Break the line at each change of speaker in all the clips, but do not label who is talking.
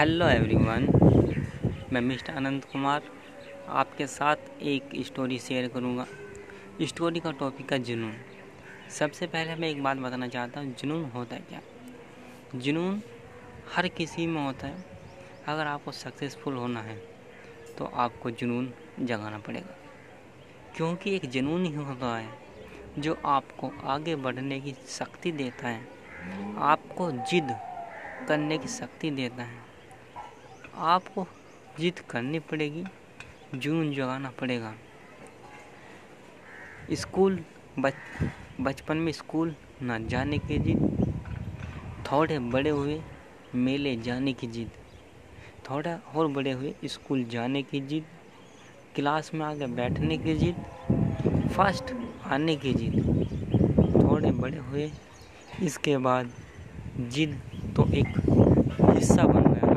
Hello everyone मैं mister Anant Kumar आपके साथ एक स्टोरी शेयर करूँगा। स्टोरी का टॉपिक है जुनून। सबसे पहले मैं एक बात बताना चाहता हूँ, जुनून होता है क्या? जुनून हर किसी में होता है। अगर आपको सक्सेसफुल होना है तो आपको जुनून जगाना पड़ेगा। क्योंकि एक जुनून ही होता है जो आपको आगे बढ़ने की शक्ति देता है, आपको जिद करने की शक्ति देता है। आपको जिद करनी पड़ेगी, जून जगाना पड़ेगा। स्कूल, बच, बचपन में स्कूल न जाने की जिद, थोड़े बड़े हुए मेले जाने की जिद, थोड़ा और बड़े हुए स्कूल जाने की जिद, क्लास में आगे बैठने की जिद, फ़र्स्ट आने की जिद, थोड़े बड़े हुए। इसके बाद जिद तो एक हिस्सा बन गया।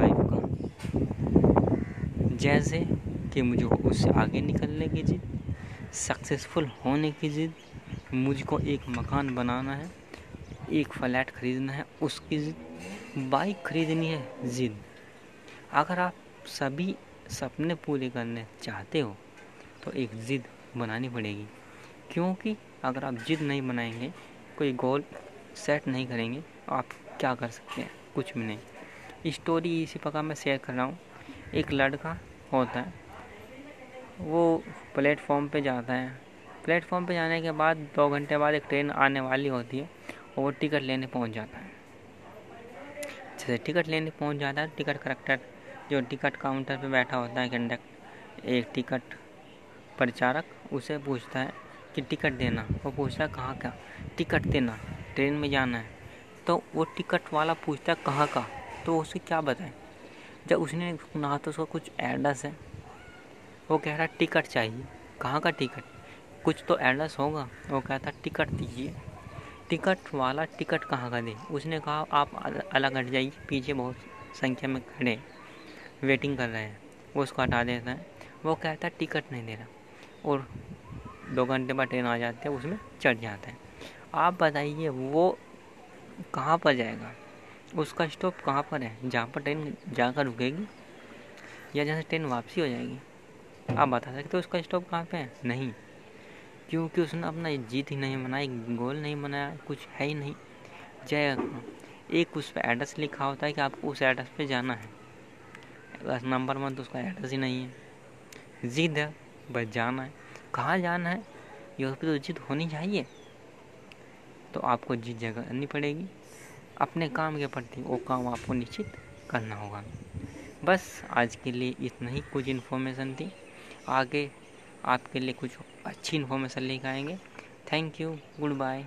लाइफ जैसे कि मुझे उससे आगे निकलने की जिद सक्सेसफुल होने की जिद मुझको एक मकान बनाना है, एक फ्लैट ख़रीदना है, उसकी जिद। बाइक खरीदनी है, जिद। अगर आप सभी सपने पूरे करने चाहते हो तो एक ज़िद बनानी पड़ेगी। क्योंकि अगर आप जिद नहीं बनाएँगे, कोई गोल सेट नहीं करेंगे, आप क्या कर सकते हैं? कुछ भी नहीं। स्टोरी इसी प्रकार मैं शेयर कर रहा हूँ। एक लड़का होता है। वो प्लेटफॉर्म पे जाता है। प्लेटफॉर्म पे जाने के बाद दो घंटे बाद एक ट्रेन आने वाली होती है और वो टिकट लेने पहुँच जाता है। जैसे टिकट लेने पहुँच जाता है, टिकट करेक्टर जो टिकट काउंटर पे बैठा होता है कंडक्ट एक टिकट प्रचारक उसे पूछता है कि टिकट देना। वो पूछता है, कहाँ का? टिकट देना, ट्रेन में जाना है। तो वो टिकट वाला पूछता है, कहाँ का? तो उसे क्या बताए? जब उसने सुना तो उसका कुछ एड्रेस है, वो कह रहा, टिकट चाहिए। कहाँ का टिकट? कुछ तो एड्रेस होगा। वो कहता टिकट दीजिए। टिकट वाला टिकट कहाँ का दे? उसने कहा, आप अलग हट जाइए, पीछे बहुत संख्या में खड़े वेटिंग कर रहे हैं। वो उसको हटा देता है। वो कहता है टिकट नहीं दे रहा। और दो घंटे बाद ट्रेन आ जाती है, उसमें चढ़ जाता है। आप बताइए, वो कहाँ पर जाएगा? उसका स्टॉप कहाँ पर है? जहाँ पर ट्रेन जाकर रुकेगी? या जहाँ से ट्रेन वापसी हो जाएगी? आप बता सकते हो उसका स्टॉप कहाँ पे है? नहीं। क्योंकि उसने अपना जीत ही नहीं बनाई गोल नहीं बनाया कुछ है ही नहीं। जय एक उस पर एड्रेस लिखा होता है कि आपको उस एड्रेस पे जाना है। बस नंबर वन तो उसका एड्रेस ही नहीं है। जिद है, बस जाना है। कहाँ जाना है? ये पर तो जिद होनी चाहिए। तो आपको जिद करनी पड़ेगी। अपने काम के प्रति वो काम आपको निश्चित करना होगा। बस आज के लिए इतना ही। कुछ इन्फॉर्मेशन थी। आगे आपके लिए कुछ अच्छी इन्फॉर्मेशन लेकर आएँगे। Thank you good bye